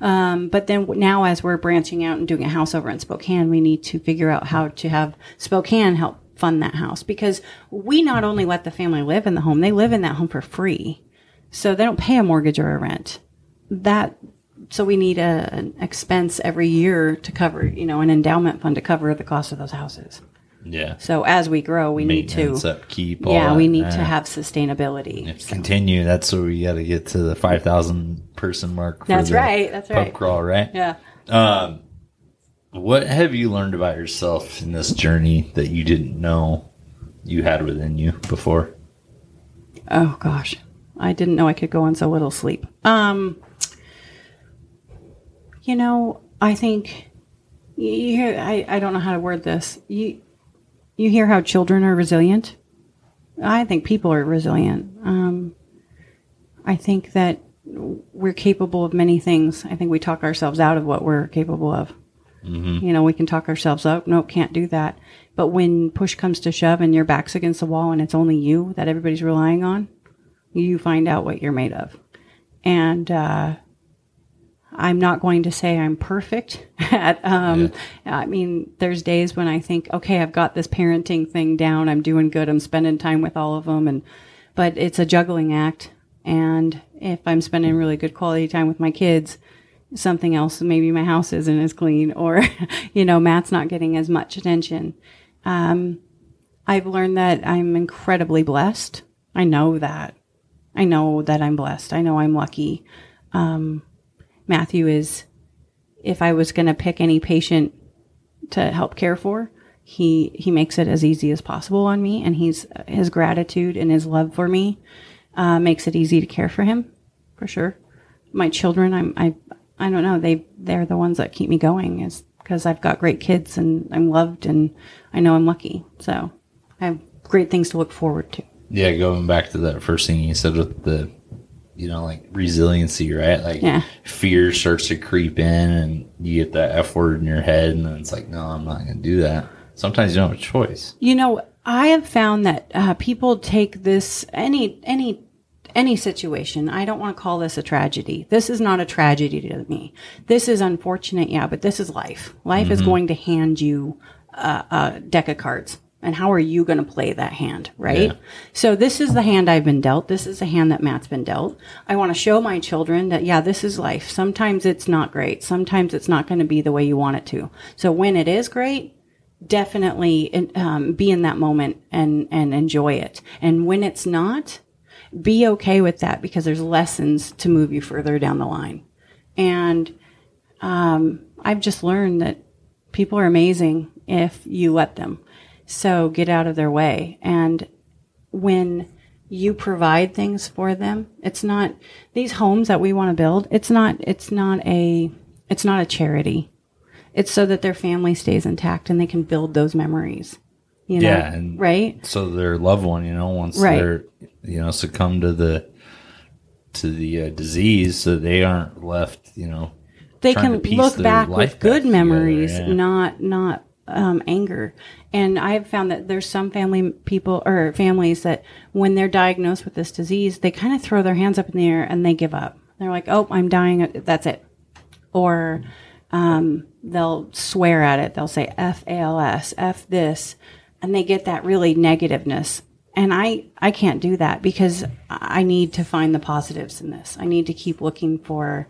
Speaker 1: Um, but then now as we're branching out and doing a house over in Spokane, we need to figure out how to have Spokane help fund that house because we not only let the family live in the home, they live in that home for free. So they don't pay a mortgage or a rent. That so we need a, an expense every year to cover, you know, an endowment fund to cover the cost of those houses.
Speaker 2: Yeah,
Speaker 1: So as we grow, we need to,
Speaker 2: upkeep, all
Speaker 1: yeah, we need to have sustainability.
Speaker 2: You continue, that's where we got to get to the five thousand person mark.
Speaker 1: That's right, that's right.
Speaker 2: crawl, right?
Speaker 1: Yeah.
Speaker 2: Um, what have you learned about yourself in this journey that you didn't know you had within you before?
Speaker 1: Oh gosh, I didn't know I could go on so little sleep. Um, you know, I think you hear. I, I don't know how to word this. You you hear how children are resilient. I think people are resilient. Um, I think that we're capable of many things. I think we talk ourselves out of what we're capable of. You know, we can talk ourselves up. Nope, can't do that. But when push comes to shove and your back's against the wall and it's only you that everybody's relying on, you find out what you're made of. And uh, I'm not going to say I'm perfect at. Um, I mean, there's days when I think, okay, I've got this parenting thing down. I'm doing good. I'm spending time with all of them, and but it's a juggling act. And if I'm spending really good quality time with my kids, something else, maybe my house isn't as clean, or you know, Matt's not getting as much attention. Um, I've learned that I'm incredibly blessed. I know that. I know that I'm blessed. I know I'm lucky. Um, Matthew is, if I was going to pick any patient to help care for, he he makes it as easy as possible on me, and he's his gratitude and his love for me uh, makes it easy to care for him, for sure. My children, I'm I I don't know they they're the ones that keep me going, is because I've got great kids and I'm loved and I know I'm lucky, so I have great things to look forward to.
Speaker 2: Yeah, going back to that first thing you said with the, you know, like resiliency, right? Like
Speaker 1: Yeah.
Speaker 2: fear starts to creep in, and you get that F word in your head, and then it's like, no, I'm not going to do that. Sometimes you don't have a choice.
Speaker 1: You know, I have found that uh, people take this any any any situation. I don't want to call this a tragedy. This is not a tragedy to me. This is unfortunate, yeah, but this is life. Life is going to hand you a, a deck of cards. And how are you going to play that hand, right?
Speaker 2: Yeah.
Speaker 1: So this is the hand I've been dealt. This is the hand that Matt's been dealt. I want to show my children that, yeah, this is life. Sometimes it's not great. Sometimes it's not going to be the way you want it to. So when it is great, definitely um, be in that moment and and enjoy it. And when it's not, be okay with that because there's lessons to move you further down the line. And um, I've just learned that people are amazing if you let them. So get out of their way. And when you provide things for them, it's not these homes that we want to build. It's not. It's not a. It's not a charity. It's so that their family stays intact and they can build those memories. You know,
Speaker 2: Yeah, and-
Speaker 1: right?
Speaker 2: So their loved one, you know, once
Speaker 1: Right.
Speaker 2: they're, you know, succumb to the to the uh, disease, so they aren't left, you know,
Speaker 1: they can look back with good memories,
Speaker 2: together, yeah.
Speaker 1: not not um, anger. And I've found that there's some family people or families that when they're diagnosed with this disease, they kind of throw their hands up in the air and they give up. They're like, "Oh, I'm dying. That's it," or um, they'll swear at it. They'll say "f als," "f this," and they get that really negativeness. And I, I can't do that because I need to find the positives in this. I need to keep looking for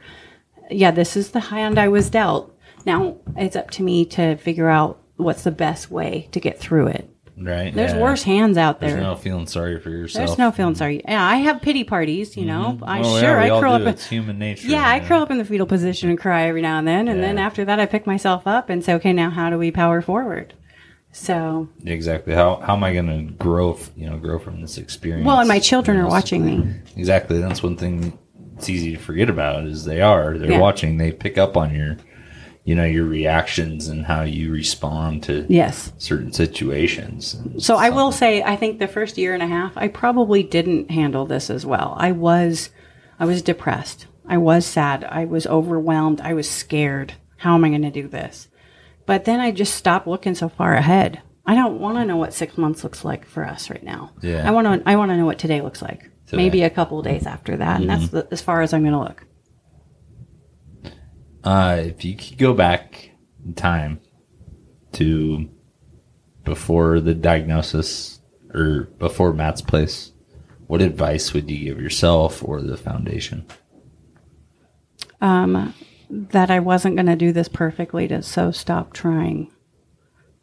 Speaker 1: yeah, this is the high hand I was dealt. Now it's up to me to figure out what's the best way to get through it.
Speaker 2: right?
Speaker 1: There's
Speaker 2: Yeah.
Speaker 1: worse hands out
Speaker 2: There's
Speaker 1: there.
Speaker 2: no feeling sorry for yourself.
Speaker 1: There's no feeling sorry. Yeah, I have pity parties, you know. Mm-hmm. I
Speaker 2: Oh, yeah,
Speaker 1: sure
Speaker 2: we
Speaker 1: I curl up. In,
Speaker 2: It's human nature.
Speaker 1: yeah, I curl up in the fetal position and cry every now and then, and then after that, I pick myself up and say, okay, now how do we power forward? So,
Speaker 2: Exactly. How how am I going to grow? You know, grow from this experience.
Speaker 1: well, and my children are watching me.
Speaker 2: Exactly. That's one thing it's easy to forget about is they are. They're
Speaker 1: Yeah.
Speaker 2: watching. They pick up on your, you know, your reactions and how you respond to
Speaker 1: Yes.
Speaker 2: certain situations.
Speaker 1: So I will say, I think the first year and a half, I probably didn't handle this as well. I was, I was depressed. I was sad. I was overwhelmed. I was scared. How am I going to do this? But then I just stopped looking so far ahead. I don't want to know what six months looks like for us right now.
Speaker 2: Yeah.
Speaker 1: I want to. I want to know what today looks like.
Speaker 2: Today. Mm-hmm.
Speaker 1: Maybe a couple of days after that, and that's the, as far as I'm going to look.
Speaker 2: Uh, if you could go back in time to before the diagnosis or before Matt's place, what advice would you give yourself or the foundation?
Speaker 1: um, that I wasn't going to do this perfectly to so stop trying.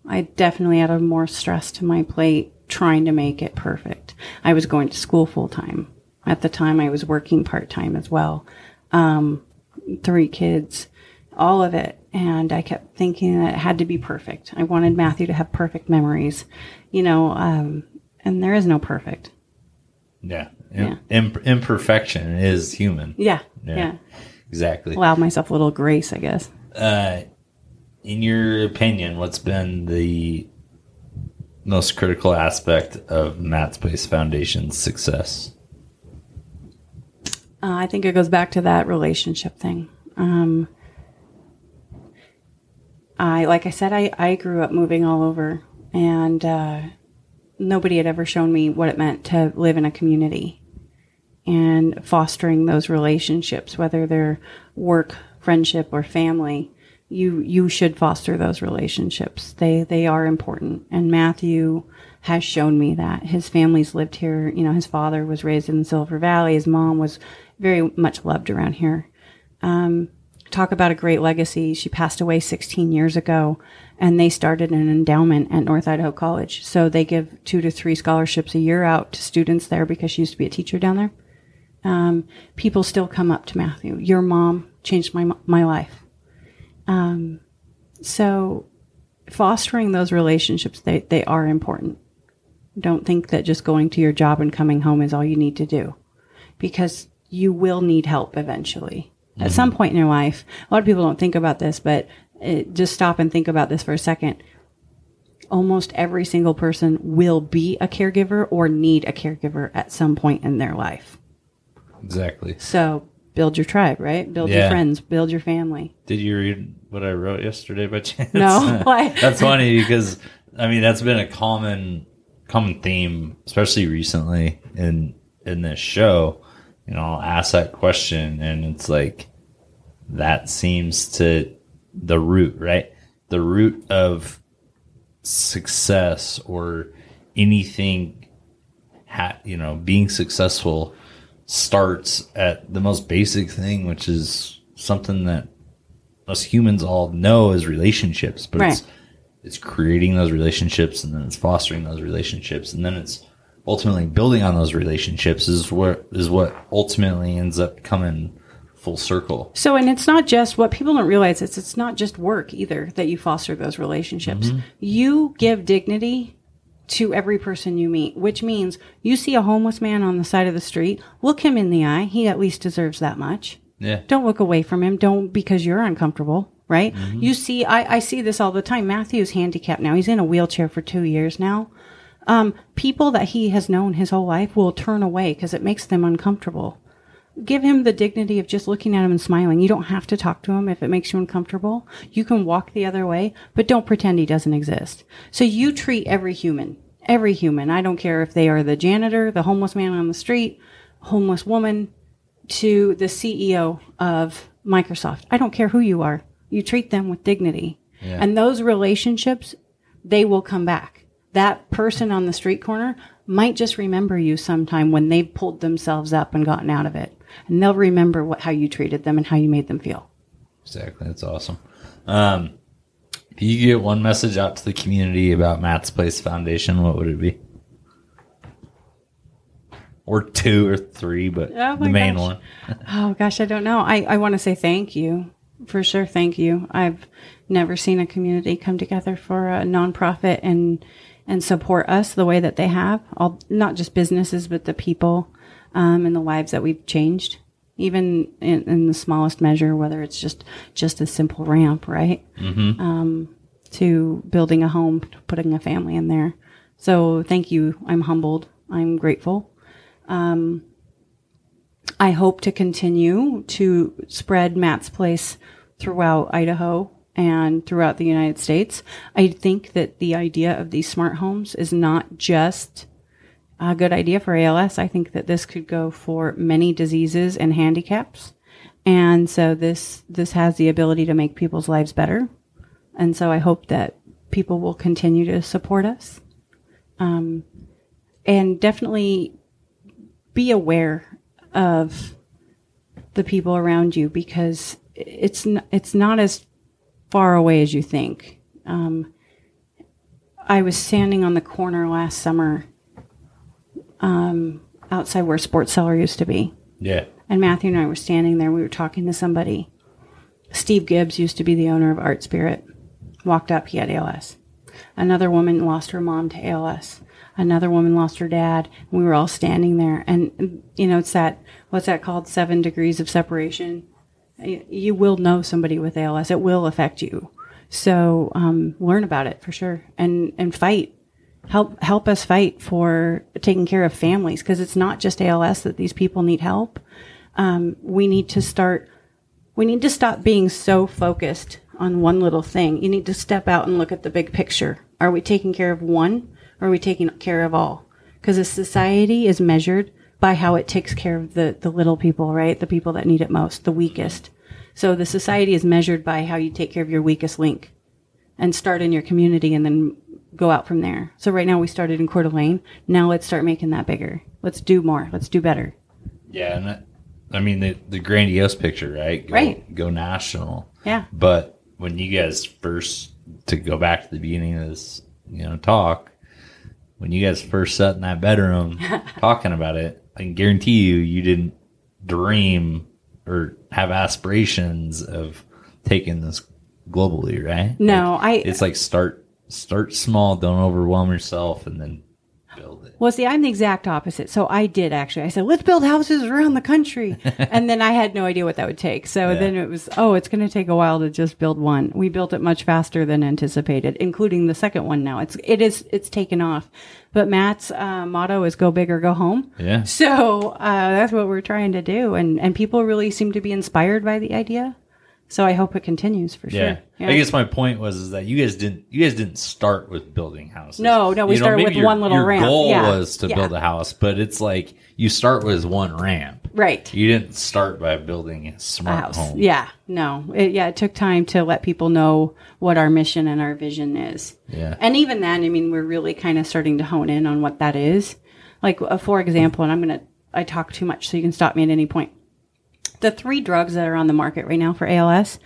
Speaker 1: I definitely added more stress to my plate trying to make it perfect. I was going to school full time. At the time, I was working part time as well. Um, three kids, all of it. And I kept thinking that it had to be perfect. I wanted Matthew to have perfect memories, you know, um, and there is no perfect.
Speaker 2: Yeah.
Speaker 1: Yeah.
Speaker 2: Im- imperfection is human.
Speaker 1: Yeah.
Speaker 2: Yeah.
Speaker 1: Yeah.
Speaker 2: Exactly.
Speaker 1: Allow myself a little grace, I guess.
Speaker 2: Uh, in your opinion, what's been the most critical aspect of Matt's Place Foundation's success?
Speaker 1: Uh, I think it goes back to that relationship thing. Um, I, like I said, I, I grew up moving all over, and uh, nobody had ever shown me what it meant to live in a community and fostering those relationships, whether they're work, friendship, or family. You you should foster those relationships. They they are important, and Matthew has shown me that his family's lived here. You know, his father was raised in Silver Valley. His mom was very much loved around here. Um, talk about a great legacy. She passed away 16 years ago, and they started an endowment at North Idaho College. So they give two to three scholarships a year out to students there because she used to be a teacher down there. Um, people still come up to Matthew. Your mom changed my my life. Um, so fostering those relationships they they are important. Don't think that just going to your job and coming home is all you need to do, because you will need help eventually. At some point in your life, a lot of people don't think about this, but it, just stop and think about this for a second. Almost every single person will be a caregiver or need a caregiver at some point in their life.
Speaker 2: Exactly.
Speaker 1: So build your tribe, right? Build
Speaker 2: Yeah.
Speaker 1: your friends, build your family.
Speaker 2: Did you read what I wrote yesterday by chance?
Speaker 1: No, why?
Speaker 2: that's funny because I mean that's been a common common theme, especially recently in in this show. You know, I'll ask that question and it's like that seems to the root, right? The root of success or anything ha- you know, being successful starts at the most basic thing, which is something that us humans all know is relationships, but it's it's creating those relationships and then it's fostering those relationships and then it's ultimately building on those relationships is what is what ultimately ends up coming full circle.
Speaker 1: So, and it's not just what people don't realize It's it's not just work either that you foster those relationships. Mm-hmm. You give dignity to every person you meet, which means you see a homeless man on the side of the street, look him in the eye. He at least deserves that much.
Speaker 2: Yeah.
Speaker 1: Don't look away from him. Don't because you're uncomfortable, right? Mm-hmm. You see, I, I see this all the time. Matthew's handicapped now. He's in a wheelchair for two years now. Um, people that he has known his whole life will turn away because it makes them uncomfortable. Give him the dignity of just looking at him and smiling. You don't have to talk to him if it makes you uncomfortable. You can walk the other way, but don't pretend he doesn't exist. So you treat every human, every human. I don't care if they are the janitor, the homeless man on the street, homeless woman, to the CEO of Microsoft. I don't care who you are. You treat them with dignity.
Speaker 2: Yeah.
Speaker 1: And those relationships, they will come back. That person on the street corner might just remember you sometime when they've pulled themselves up and gotten out of it. And they'll remember what, how you treated them and how you made them feel.
Speaker 2: Exactly. That's awesome. Um, if you get one message out to the community about Matt's Place Foundation, what would it be? Or two or three, but
Speaker 1: Oh
Speaker 2: the main
Speaker 1: gosh.
Speaker 2: one.
Speaker 1: Oh gosh, I don't know. I, I want to say thank you. For sure. Thank you. I've never seen a community come together for a nonprofit and and support us the way that they have. All not just businesses, but the people um, and the lives that we've changed. Even in, in the smallest measure, whether it's just just a simple ramp, right, um, to building a home, putting a family in there. So thank you. I'm humbled. I'm grateful. I hope to continue to spread Matt's Place throughout Idaho and throughout the United States. I think that the idea of these smart homes is not just a good idea for ALS. I think that this could go for many diseases and handicaps. And so this this has the ability to make people's lives better. And so I hope that people will continue to support us. Um, and definitely be aware of the people around you because it's it's not as far away as you think. Um, I was standing on the corner last summer, um, outside where Sports Cellar used to be,
Speaker 2: Yeah.
Speaker 1: and Matthew and I were standing there. We were talking to somebody. Steve Gibbs used to be the owner of Art Spirit. Walked up, he had ALS. Another woman lost her mom to ALS. Another woman lost her dad. We were all standing there, and you know, it's that what's that called? Seven degrees of separation. You will know somebody with ALS. It will affect you. So um, learn about it for sure, and and fight. Help help us fight for taking care of families because it's not just ALS that these people need help. Um, we need to start we need to stop being so focused on one little thing. You need to step out and look at the big picture. Are we taking care of one or are we taking care of all? Because a society is measured by how it takes care of the, the little people, right? The people that need it most, the weakest. So the society is measured by how you take care of your weakest link and start in your community and then go out from there. So right now we started in Coeur d'Alene. Now let's start making that bigger. Let's do more. Let's do better.
Speaker 2: Yeah, and that, I mean the the grandiose picture, right? Go,
Speaker 1: Right.
Speaker 2: Go national.
Speaker 1: Yeah.
Speaker 2: But when you guys first to go back to the beginning of this, you know, talk, when you guys first sat in that bedroom talking about it, I can guarantee you you didn't dream or have aspirations of taking this globally, right?
Speaker 1: No,
Speaker 2: Like,
Speaker 1: I
Speaker 2: it's like start start small, don't overwhelm yourself and then.
Speaker 1: Well, see, I'm the exact opposite. So I did actually. I said, let's build houses around the country. and then I had no idea what that would take. So
Speaker 2: Yeah.
Speaker 1: then it was, oh, it's going to take a while to just build one. We built it much faster than anticipated, including the second one now. It's, it is, it's taken off. But Matt's uh, motto is go big or go home.
Speaker 2: Yeah.
Speaker 1: So uh, that's what we're trying to do. And, and people really seem to be inspired by the idea. So I hope it continues for sure.
Speaker 2: Yeah.
Speaker 1: sure.
Speaker 2: I guess my point was is that you guys didn't you guys didn't start with building houses.
Speaker 1: No, no, we
Speaker 2: You know,
Speaker 1: started with
Speaker 2: your-
Speaker 1: one little
Speaker 2: your
Speaker 1: ramp.
Speaker 2: goal
Speaker 1: Yeah.
Speaker 2: was to
Speaker 1: Yeah.
Speaker 2: build a house, but it's like you start with one ramp.
Speaker 1: Right.
Speaker 2: You didn't start by building a
Speaker 1: a
Speaker 2: smart
Speaker 1: house.
Speaker 2: home.
Speaker 1: Yeah, no, it, yeah, it took time to let people know what our mission and our vision is.
Speaker 2: Yeah.
Speaker 1: and even then, I mean, we're really kind of starting to hone in on what that is. Like, uh, for example, and I'm gonna, I talk too much, so you can stop me at any point. The three drugs that are on the market right now for ALS,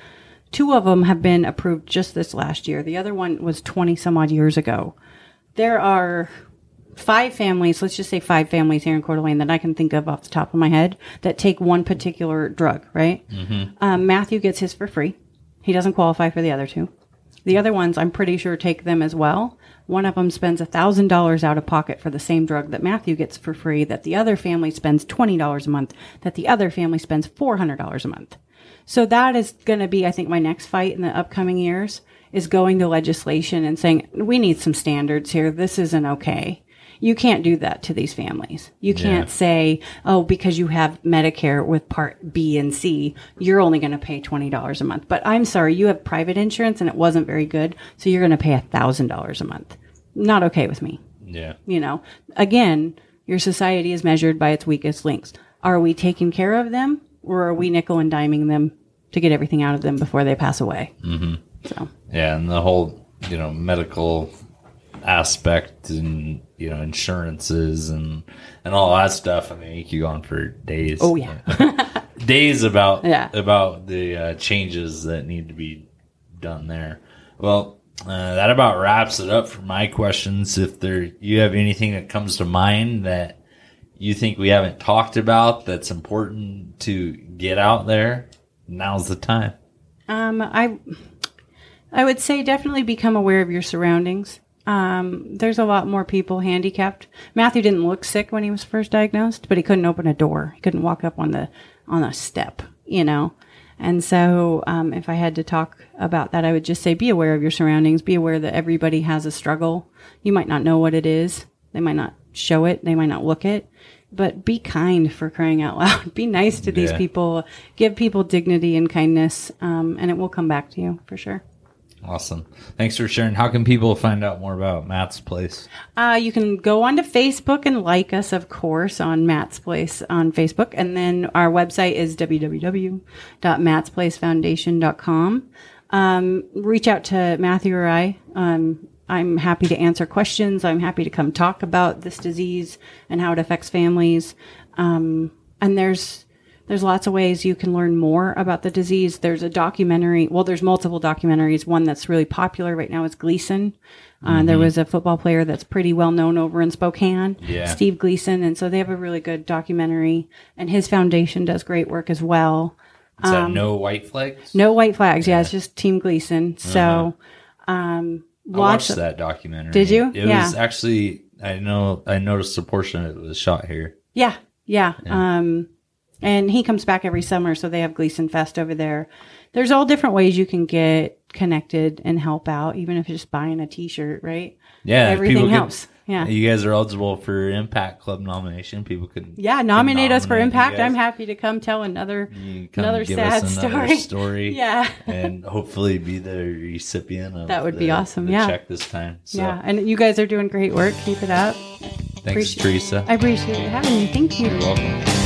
Speaker 1: two of them have been approved just this last year. The other one was 20 some odd years ago. There are five families, let's just say five families here in Coeur d'Alene that I can think of off the top of my head that take one particular drug, right? Um, Matthew gets his for free. He doesn't qualify for the other two. The other ones, I'm pretty sure, take them as well. One of them spends $1,000 out of pocket for the same drug that Matthew gets for free, that the other family spends $20 a month, that the other family spends $400 a month. So that is going to be, I think, my next fight in the upcoming years is going to legislation and saying, we need some standards here. This isn't okay. You can't do that to these families. You can't say, oh, because you have Medicare with part B and C, you're only going to pay $20 a month. But I'm sorry, you have private insurance and it wasn't very good. So you're going to pay $1,000 a month. Not okay with me.
Speaker 2: Yeah.
Speaker 1: You know, again, your society is measured by its weakest links. Are we taking care of them or are we nickel and diming them to get everything out of them before they pass away? Mm-hmm. So,
Speaker 2: Yeah, and the whole, you know, medical aspect and, you know, insurances and and all that stuff. I mean, you could go on for days.
Speaker 1: oh yeah.
Speaker 2: days about
Speaker 1: Yeah.
Speaker 2: about the uh, changes that need to be done there. Well, uh, that about wraps it up for my questions. If there you have anything that comes to mind that you think we haven't talked about that's important to get out there, now's the time.
Speaker 1: Um, I I would say definitely become aware of your surroundings. Um, there's a lot more people handicapped. Matthew didn't look sick when he was first diagnosed, but he couldn't open a door. He couldn't walk up on the on a step, you know. And so, um, if I had to talk about that, I would just say be aware of your surroundings. Be aware that everybody has a struggle. You might not know what it is. They might not show it. They might not look it. But be kind for crying out loud. be nice to these
Speaker 2: Yeah.
Speaker 1: people. Give people dignity and kindness, um, and it will come back to you for sure.
Speaker 2: Awesome. Thanks for sharing. How can people find out more about Matt's place?
Speaker 1: Uh, you can go onto Facebook and like us, of course, on Matt's Place on Facebook. And then our website is www.mattsplacefoundation.com. Um, reach out to Matthew or I. Um, I'm happy to answer questions. I'm happy to come talk about this disease and how it affects families. Um, and there's there's lots of ways you can learn more about the disease. There's a documentary. Well, there's multiple documentaries. One that's really popular right now is Gleason. Uh, There was a football player that's pretty well known over in Spokane,
Speaker 2: Yeah.
Speaker 1: Steve Gleason, and so they have a really good documentary. And his foundation does great work as well.
Speaker 2: Is that no white flags?
Speaker 1: Um, No white flags. Yeah, it's just Team Gleason. So, um,
Speaker 2: I watched
Speaker 1: of
Speaker 2: that documentary.
Speaker 1: Did you?
Speaker 2: It
Speaker 1: Yeah.
Speaker 2: was actually I know I noticed a portion of it was shot here.
Speaker 1: Yeah, yeah. Um, and he comes back every summer, so they have Gleason Fest over there. There's all different ways you can get connected and help out, even if you're just buying a T-shirt, right?
Speaker 2: Yeah,
Speaker 1: everything
Speaker 2: people could-
Speaker 1: helps. yeah,
Speaker 2: You guys are eligible for Impact Club nomination. People could
Speaker 1: yeah. Nominate us for
Speaker 2: nominate
Speaker 1: Impact. I'm happy to come tell another
Speaker 2: come
Speaker 1: another sad
Speaker 2: another
Speaker 1: story.
Speaker 2: story.
Speaker 1: Yeah.
Speaker 2: and hopefully be the recipient of
Speaker 1: That would be awesome,
Speaker 2: the
Speaker 1: yeah.
Speaker 2: check this time. So
Speaker 1: Yeah, and you guys are doing great work. Keep it up.
Speaker 2: thanks,
Speaker 1: appreciate-
Speaker 2: Teresa.
Speaker 1: I appreciate you having me. Thank you.
Speaker 2: You're welcome.